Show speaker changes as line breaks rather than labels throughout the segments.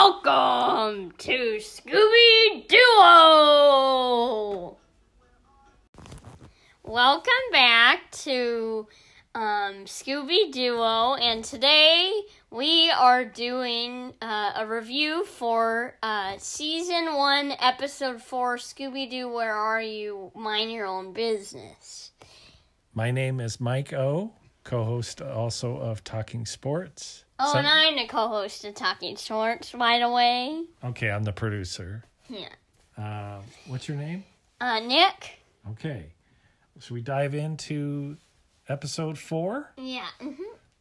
Welcome to Scooby Duo! Welcome back to um, Scooby Duo, and today we are doing uh, a review for uh, Season 1, Episode 4 Scooby Doo Where Are You? Mine Your Own Business.
My name is Mike O, co host also of Talking Sports.
Oh,
Some-
and I'm the co host of Talking Shorts, by the way.
Okay, I'm the producer.
Yeah.
Uh, what's your name?
Uh, Nick?
Okay. Should we dive into episode four?
Yeah. hmm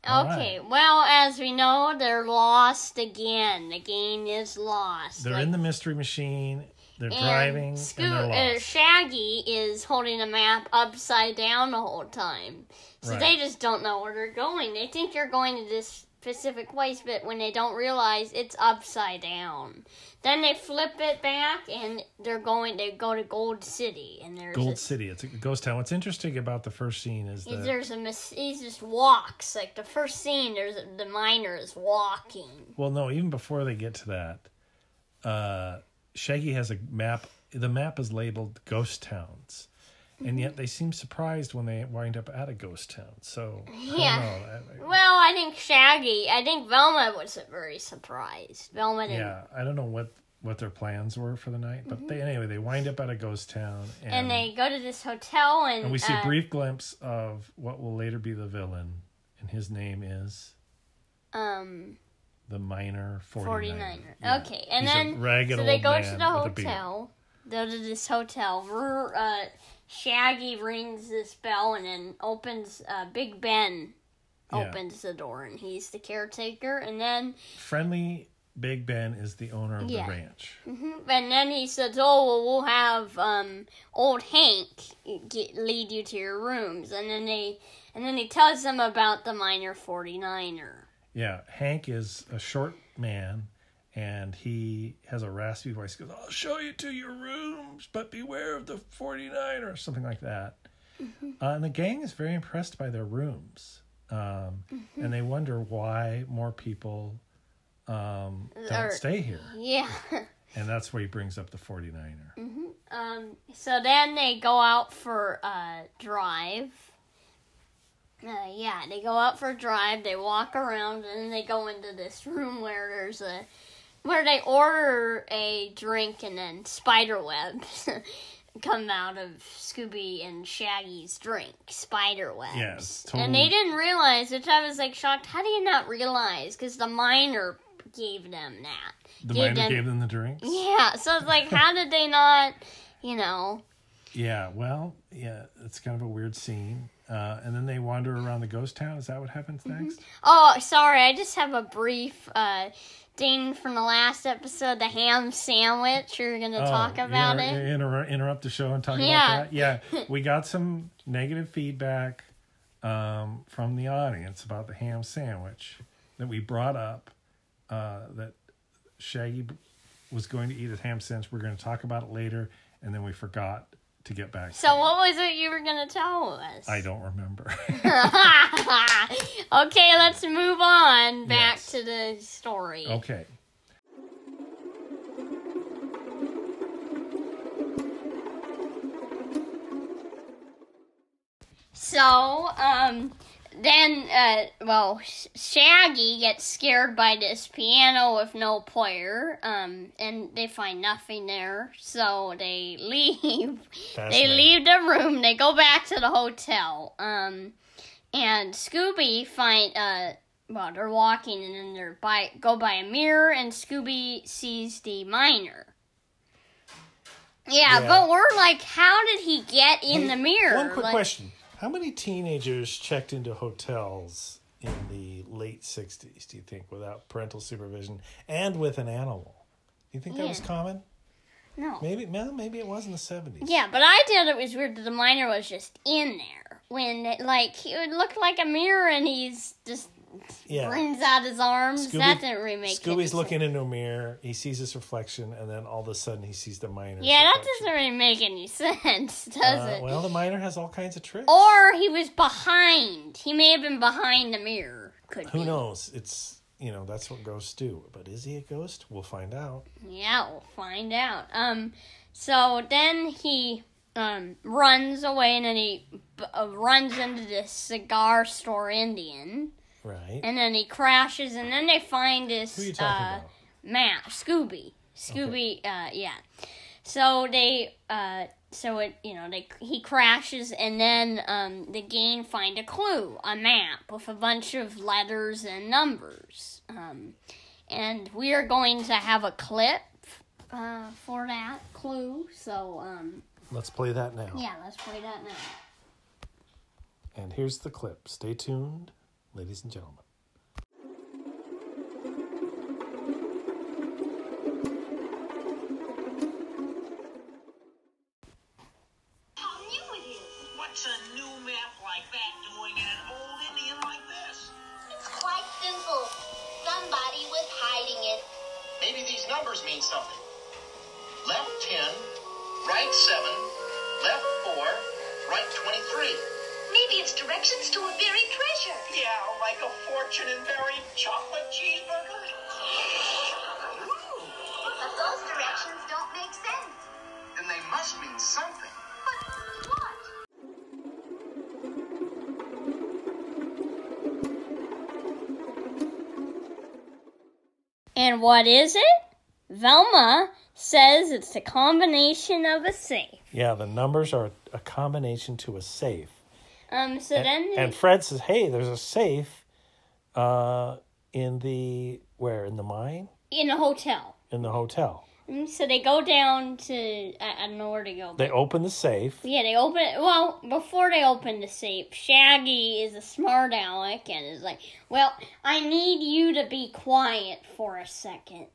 All
Okay. Well, as we know, they're lost again. The game is lost.
They're
Like,
in the mystery machine, they're
and
driving,
Sco-
and they're
uh. Shaggy is holding a map upside down the whole time. So
Right.
they just don't know where they're going. They think you're going to this specific place, but when they don't realize it's upside down. Then they flip it back and they're going they go to Gold City and there's
Gold
a,
City, it's a ghost town. What's interesting about the first scene is that
there's a mis- he just walks like the first scene. There's the miner is walking.
Well, no, even before they get to that, uh, Shaggy has a map. The map is labeled ghost towns,
Mm-hmm.
and yet they seem surprised when they wind up at a ghost town. So, I
Yeah.
know. I- I-
Well, I think Shaggy. I think Velma was very surprised. Velma didn't.
yeah, I don't know what what their plans were for the night, but they anyway they wind up at a ghost town, and,
Mm-hmm. And they go to this hotel and,
and we see
uh,
a brief glimpse of what will later be the villain, and his name is
um
the miner 49er.
49er.
Yeah.
Okay, and
He's
then
ragged
so they go to the
with a beard.
hotel. Go to this hotel. Uh, Shaggy rings this bell and then opens. Uh, Big Ben
Yeah.
opens the door and he's the caretaker. And then
Friendly Big Ben is the owner of
Yeah.
the ranch.
and then he says, "Oh, well, we'll have um, old Hank get, lead you to your rooms." And then they and then he tells them about the miner 49er.
Yeah, Hank is a short man, and he has a raspy voice. He goes, "I'll show you to your rooms, but beware of the 49er," or something like that.
Mm-hmm.
Uh, and the gang is very impressed by their rooms, um,
Mm-hmm.
and they wonder why more people um, don't
Are-
stay here.
Yeah.
And that's where he brings up the 49er.
Um, so then they go out for a drive. Uh, yeah, they go out for a drive. They walk around, and then they go into this room where there's a where they order a drink, and then spider webs come out of Scooby and Shaggy's drink. Spider webs.
Yes,
And they didn't realize, which I was like shocked. How do you not realize? Because the miner gave them that.
The
Gave
miner
them-
gave them the drinks.
Yeah, so it's like, how did they not, you know?
Yeah, well, yeah, it's kind of a weird scene. Uh, and then they wander around the ghost town. Is that what happens
Mm-hmm.
next?
Oh, sorry, I just have a brief uh, thing from the last episode, the ham sandwich. You're gonna talk
Oh,
about
inter-
it.
inter- interrupt the show and talk
Yeah.
about that. Yeah, we got some negative feedback um, from the audience about the ham sandwich that we brought up. Uh, that Shaggy was going to eat a ham sandwich. We're going to talk about it later, and then we forgot to get back.
So what was it you were gonna tell us?
I don't remember.
okay, let's move on back
Yes.
to the story.
okay.
So, um, then, uh, well, Shaggy gets scared by this piano with no player, um, and they find nothing there, so they leave. they leave the room, they go back to the hotel, um, and Scooby find, uh, well, they're walking and then they're by, go by a mirror, and Scooby sees the miner. Yeah,
Yeah.
but we're like, how did he get in
Hey,
the mirror?
One quick
Like-
question: How many teenagers checked into hotels in the late '60s? Do you think, without parental supervision and with an animal? Do you think that was common?
No.
Maybe, well, maybe it was in the '70s.
Yeah, but I thought it was weird that the miner was just in there when, it, like, he would look like a mirror and he's just
yeah.
brings out his arms.
Scooby-
that didn't really make any
Scooby's
sense.
looking into a mirror. He sees his reflection, and then all of a sudden he sees the miner.
Yeah, that doesn't really make any sense, does it?
well, the miner has all kinds of tricks.
or he was behind. He may have been behind the mirror. Could
Who
be.
knows? It's you know that's what ghosts do. But is he a ghost? We'll find out.
Yeah, we'll find out. Um, so then he um runs away and then he b- uh, runs into this cigar store Indian,
Right.
and then he crashes, and then they find this
Who you talking
uh,
about?
map, Scooby, Scooby. Uh, yeah. So they uh. So it, you know, they he crashes, and then um, the gang find a clue, a map with a bunch of letters and numbers. Um, and we are going to have a clip uh, for that clue. So, um,
Let's play that now.
yeah, let's play that now.
And here's the clip. Stay tuned, ladies and gentlemen.
How new it is.
What's a new map like that doing in an old Indian like this?
It's quite simple. Somebody was hiding it.
Maybe these numbers mean something. Left 10, right 7, left 4, right 23.
Maybe it's directions to a buried treasure.
Yeah, like a fortune in buried chocolate cheeseburgers.
But those directions don't make sense.
Then they must mean something.
But what?
And what is it? Velma says it's a combination of a safe.
Yeah, the numbers are a combination to a safe.
Um, so
And,
then
and Fred says, "Hey, there's a safe uh, in the where in the mine
in a hotel.
in the hotel."
Mm, So they go down to I, I don't know where to go.
They open the safe.
Yeah, they open it. Well, before they open the safe, Shaggy is a smart aleck and is like, "Well, I need you to be quiet for a second.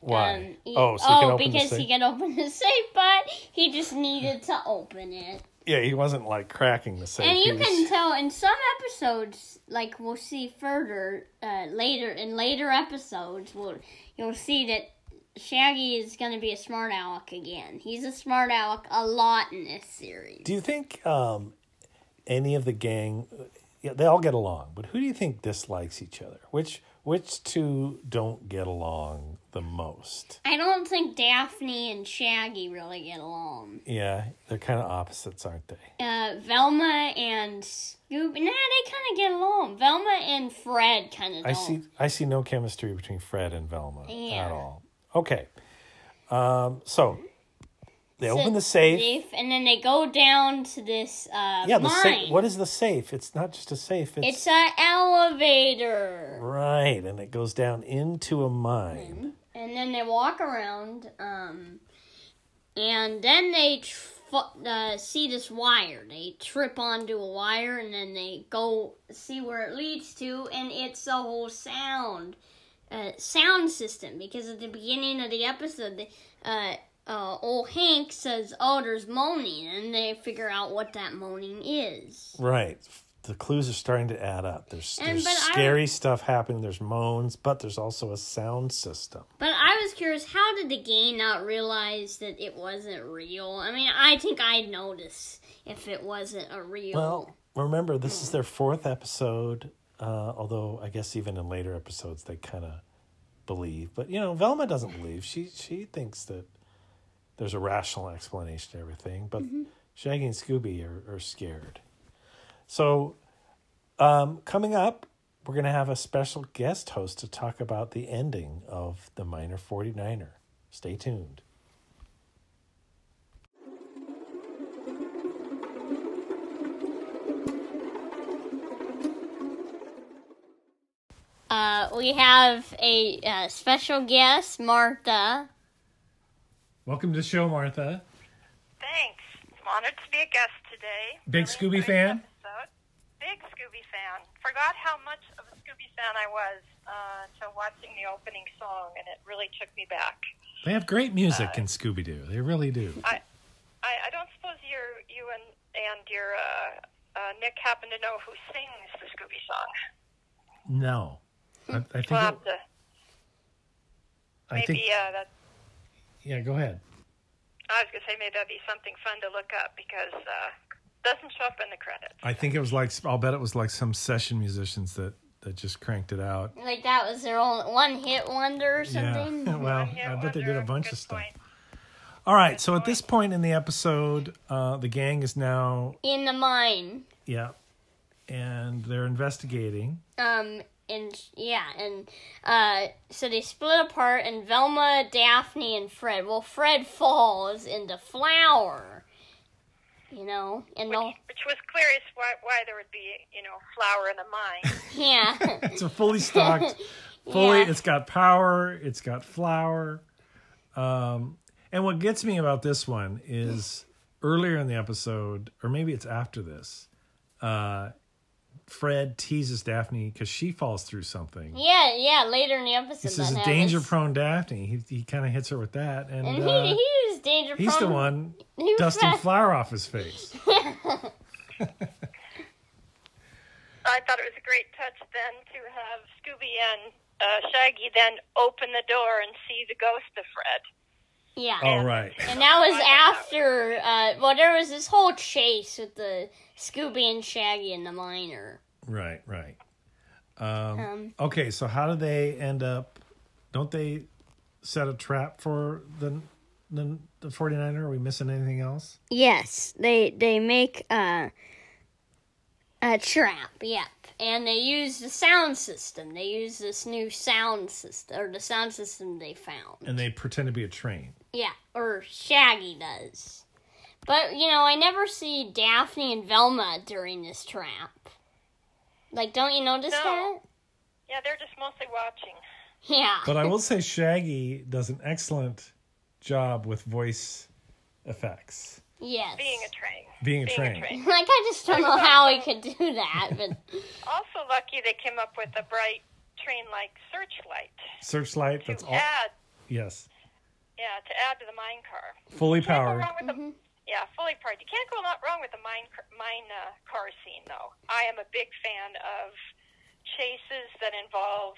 Why?
Um, he-
oh, so open
because
the
he can open the safe, but he just needed to open it.
Yeah, he wasn't like cracking the safe.
And you can tell in some episodes, like we'll see further uh, later in later episodes, we'll you'll see that Shaggy is going to be a smart aleck again. He's a smart aleck a lot in this series.
Do you think um, any of the gang? Yeah, they all get along, but who do you think dislikes each other? Which which two don't get along the most?
I don't think Daphne and Shaggy really get along.
Yeah, they're kind of opposites, aren't they?
Uh, Velma and Scooby, nah, they kind of get along. Velma and Fred kind of don't.
I see. I see no chemistry between Fred and Velma
Yeah.
at all. Okay, um, so they
So-
open the safe.
and then they go down to this uh,
Yeah, the
mine.
safe. What is the safe? It's not just a safe. It's,
It's a elevator.
right, and it goes down into a mine.
And then they walk around, um, and then they tr- uh, see this wire. They trip onto a wire, and then they go see where it leads to, and it's a whole sound uh, sound system. Because at the beginning of the episode, uh, uh, old Hank says, "Oh, there's moaning," and they figure out what that moaning is.
Right. The clues are starting to add up. There's,
And-
there's
but I-
scary stuff happening. There's moans, but there's also a sound system.
But I was curious, how did the game not realize that it wasn't real? I mean, I think I'd notice if it wasn't a real.
Well, remember, this is their fourth episode, uh, although I guess even in later episodes they kind of believe. But, you know, Velma doesn't believe. She, she thinks that there's a rational explanation to everything, but Shaggy and Scooby are, are scared. So, um, coming up, we're going to have a special guest host to talk about the ending of the Miner 49er. Stay tuned.
uh, we have a uh, special guest, Martha.
Welcome to the show, Martha.
Thanks. I'm honored to be a guest today.
Big Scooby fan?
episode. Big Scooby fan. Forgot how much of a Scooby fan I was uh, to watching the opening song, and it really took me back.
They have great music in Scooby Doo. They really do.
I, I, I don't suppose you you and and your uh, uh, Nick happen to know who sings the Scooby song.
No. I, I think.
We'll
it-
have to
I
maybe
think.
uh, that.
Yeah, go ahead.
I was gonna say maybe that'd be something fun to look up because uh, doesn't show up in the credits.
I think it was like I'll bet it was like some session musicians that that just cranked it out.
Like that was their own one hit wonder or something.
Yeah. well, I bet they did a bunch
Good
of stuff.
point.
All right, so at this point in the episode, uh, the gang is now,
In the mine.
yeah, and they're investigating.
Um, and yeah, and uh, so they split apart, and Velma, Daphne, and Fred. Well, Fred falls into flour. You know, and
Which,
the
which was clear as why, why there would be, you know, flour in a mine.
yeah,
It's a fully stocked, fully.
Yeah.
It's got power. It's got flour. Um, and what gets me about this one is earlier in the episode, or maybe it's after this. Uh, Fred teases Daphne because she falls through something.
yeah, yeah. Later in the episode,
This is a danger prone Daphne. He he kind of hits her with that, and,
And
uh,
he he was danger prone.
he's the one
He
dusting
fell-
flour off his face.
I thought it was a great touch then to have Scooby and uh, Shaggy then open the door and see the ghost of Fred.
Yeah.
All right.
And that was
I thought that
after, uh, well, there was this whole chase with the Scooby and Shaggy and the miner.
Right, right. Um,
Um,
okay, so how do they end up? Don't they set a trap for the the, the 49er? Are we missing anything else?
yes, they they make uh, a trap. Yep, and they use the sound system. They use this new sound system, or the sound system they found.
And they pretend to be a train.
Yeah, or Shaggy does. But you know, I never see Daphne and Velma during this trap. Like, don't you notice
No.
that?
Yeah, they're just mostly watching.
Yeah.
But I will say Shaggy does an excellent job with voice effects.
Yes.
Being a train.
Being a
Being
train.
a train.
Like I just don't know how he could do that, but
Also lucky they came up with a bright train-like searchlight
Searchlight, that's all.
add,
Yes.
yeah, to add to the mine car.
Fully powered.
wrong with the, yeah, fully powered. You can't go not wrong with the mine car- mine uh, car scene though. I am a big fan of chases that involve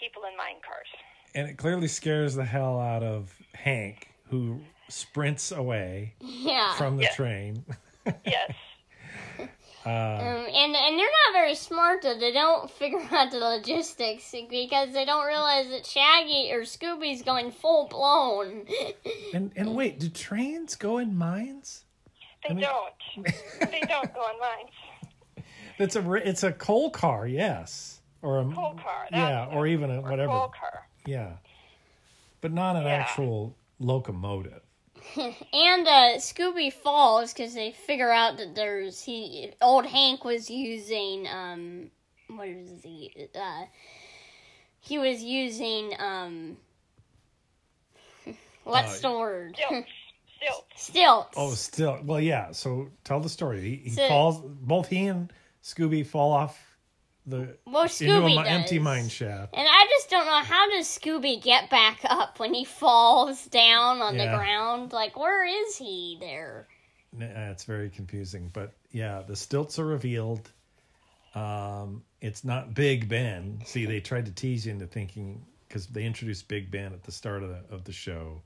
people in mine cars.
And it clearly scares the hell out of Hank, who sprints away
yeah.
from the
Yeah.
train.
Yes.
um, and and they're not very smart though. They don't figure out the logistics because they don't realize that Shaggy or Scooby's going full blown.
And and wait, do trains go in mines?
They
mean-
don't. they don't go in mines.
It's a it's a coal car, yes, or a
Coal car.
Yeah, or even a
or
whatever,
Coal car.
yeah, but not an
Yeah.
actual locomotive.
And uh, Scooby falls because they figure out that there's he old Hank was using um what is he uh he was using um what's
Uh,
the word
Stilts. Stilts.
stilts
Oh, still, well, yeah. So tell the story. He, he
So-
falls. Both he and Scooby fall off the
well
into a
Scooby does.
empty mine shaft.
And I just don't know how does Scooby get back up when he falls down on
Yeah.
the ground? Like where is he there?
It's very confusing, but yeah, the stilts are revealed. Um, it's not Big Ben. See, they tried to tease you into thinking because they introduced Big Ben at the start of the of the show.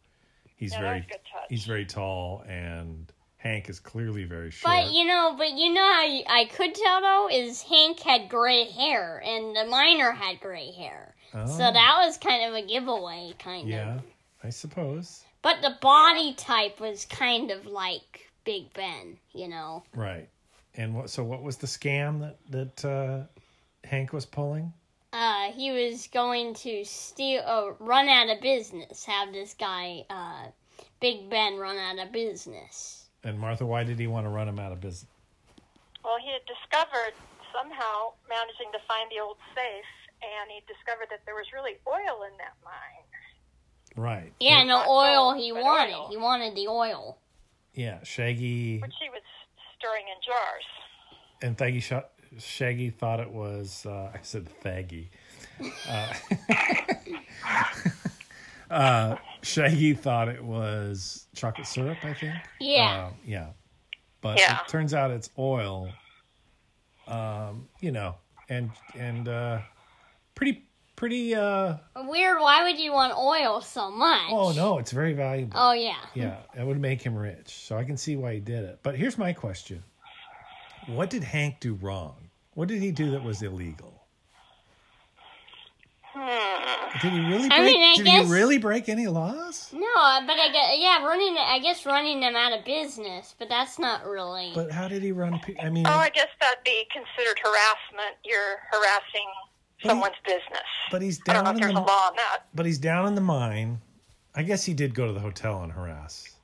He's
Yeah,
very
good touch.
he's very tall, and Hank is clearly very short.
But you know, but you know how you- I could tell though is Hank had gray hair and the miner had gray hair,
Oh,
so that was kind of a giveaway, kind
yeah,
of.
Yeah, I suppose.
But the body type was kind of like Big Ben, you know.
Right. And what? So what was the scam that that uh, Hank was pulling?
Uh, he was going to steal, uh, run out of business. Have this guy, uh, Big Ben, run out of business.
And Martha, why did he want to run him out of business?
Well, he had discovered somehow managing to find the old safe, and he discovered that there was really oil in that mine.
Right.
Yeah, and the oil he wanted.
oil.
He wanted the oil.
Yeah, Shaggy
which he was stirring in jars.
and Thaggy Sh- Shaggy thought it was. Uh, I said Thaggy. Uh, uh, Shaggy thought it was chocolate syrup. I think.
Yeah.
Uh, yeah. But
Yeah.
it turns out it's oil. Um, you know, and and uh, pretty pretty. Uh,
Weird. Why would you want oil so much?
oh no, it's very valuable.
Oh yeah.
Yeah, it would make him rich. So I can see why he did it. But here's my question What did Hank do wrong? What did he do that was illegal? Did he really? Break,
I mean, I
did
guess-
he really break any laws?
No, uh, but I guess yeah, running. I guess running them out of business, but that's not really.
But how did he run? pe- I mean,
Oh, I guess that'd be considered harassment. You're harassing
he-
someone's business.
but he's
I don't know
down
if
in
there's
the
a law on that.
but he's down in the mine. I guess he did go to the hotel and harass,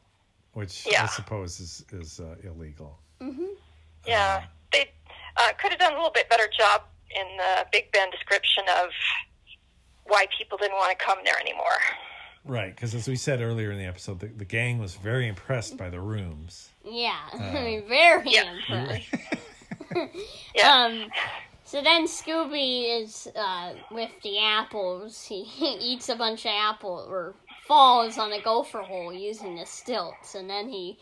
which I suppose is is uh, illegal.
Yeah, they uh, could have done a little bit better job in the Big Ben description of why people didn't want to come there anymore.
Right, because as we said earlier in the episode, the, the gang was very impressed by the rooms.
yeah,
Uh,
I mean, very
Yeah.
impressed.
Yeah.
Um, so then Scooby is uh, with the apples. He, eats a bunch of apple or falls on a gopher hole using the stilts, and then he,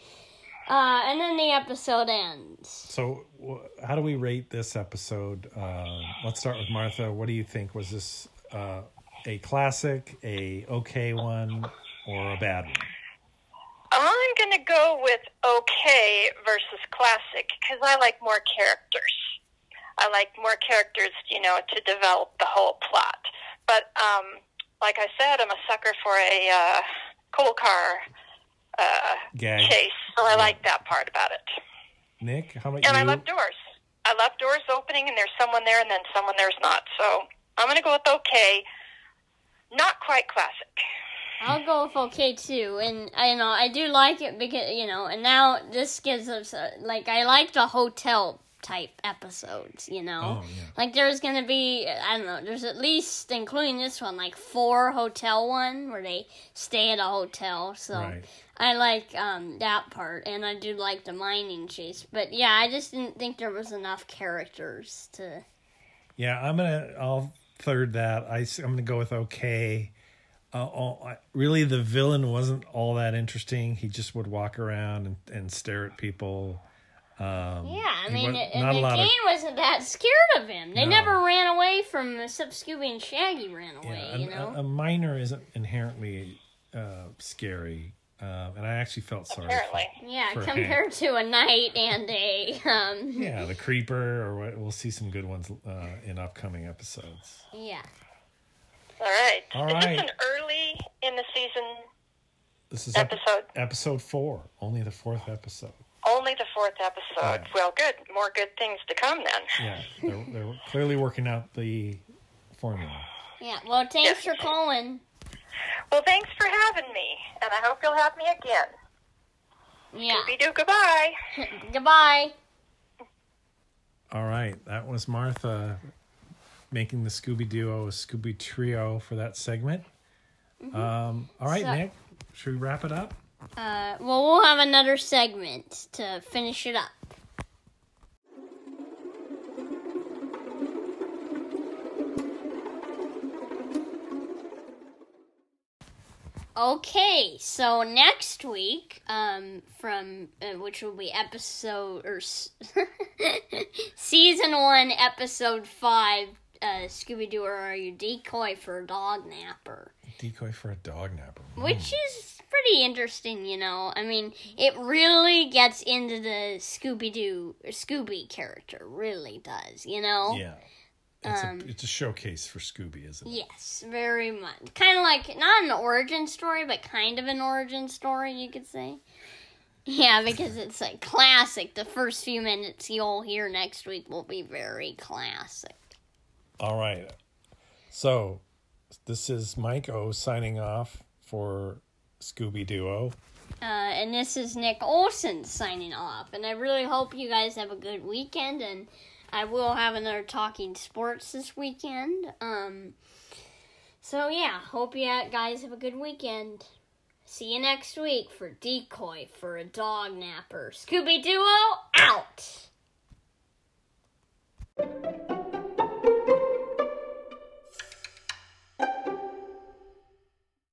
uh, and then the episode ends.
So, wh- how do we rate this episode? Uh, let's start with Martha. What do you think? Was this uh, a classic, a okay one, or a bad one?
I'm going to go with okay versus classic because I like more characters. I like more characters, you know, to develop the whole plot. But um, like I said, I'm a sucker for a uh, coal car uh,
Gag.
chase, so I like that part about it.
Nick, how about
And
you?
And I love doors. I love doors opening, and there's someone there, and then someone there's not. So I'm going to go with okay. Not quite classic.
I'll go with okay too, and I know I do like it because you know, and now this gives us a, like I like the hotel type episodes, you know.
Oh, yeah.
Like there's gonna be I don't know, there's at least including this one like four hotel one where they stay at a hotel. So
Right.
I like um that part, and I do like the mining chase. But yeah, I just didn't think there was enough characters to.
Yeah, I'm gonna. I'll third that. I, I'm gonna go with okay. Uh, all, I, really, the villain wasn't all that interesting. He just would walk around and, and stare at people. Um,
Yeah, I mean, and the
of
wasn't that scared of him. They
No.
never ran away from except Scooby and Shaggy ran
yeah,
away.
a,
you know.
a, a miner isn't inherently uh, scary, uh, and I actually felt sorry. for-
Apparently.
yeah,
for
compared to a knight and a um.
Yeah, the creeper, or what, we'll see some good ones uh, in upcoming episodes.
Yeah.
All right.
All right.
Is this an early in the season
This is ep-
episode?
episode four, only the fourth episode.
Only the fourth episode.
Yeah.
Well, good. More good things to come then.
Yeah, they're, they're clearly working out the formula.
Yeah. Well, thanks for calling.
Well, thanks for having me, and I hope you'll have me again.
Yeah.
Be do goodbye.
Goodbye.
All right, that was Martha making the Scooby Duo a Scooby Trio for that segment. Um, all right,
So-
Nick, should we wrap it up?
Uh, well, we'll have another segment to finish it up. Okay, so next week, um, from uh, which will be episode or s- season one, episode five, uh, Scooby Doo, or are you decoy for a dog napper?
Decoy for a dog napper.
which is pretty interesting, you know. I mean, it really gets into the Scooby Doo Scooby character, really does, you know.
Yeah, it's
Um,
a it's a showcase for Scooby, isn't it?
Yes, very much. Kind of like not an origin story, but kind of an origin story, you could say. Yeah, because it's a classic. The first few minutes you'll hear next week will be very classic.
All right, so this is Mike O signing off for Scooby Duo.
Uh, and this is Nick Olson signing off. And I really hope you guys have a good weekend. And I will have another Talking Sports this weekend. Um, so, yeah, hope you guys have a good weekend. See you next week for Decoy for a Dog Napper. Scooby Duo out!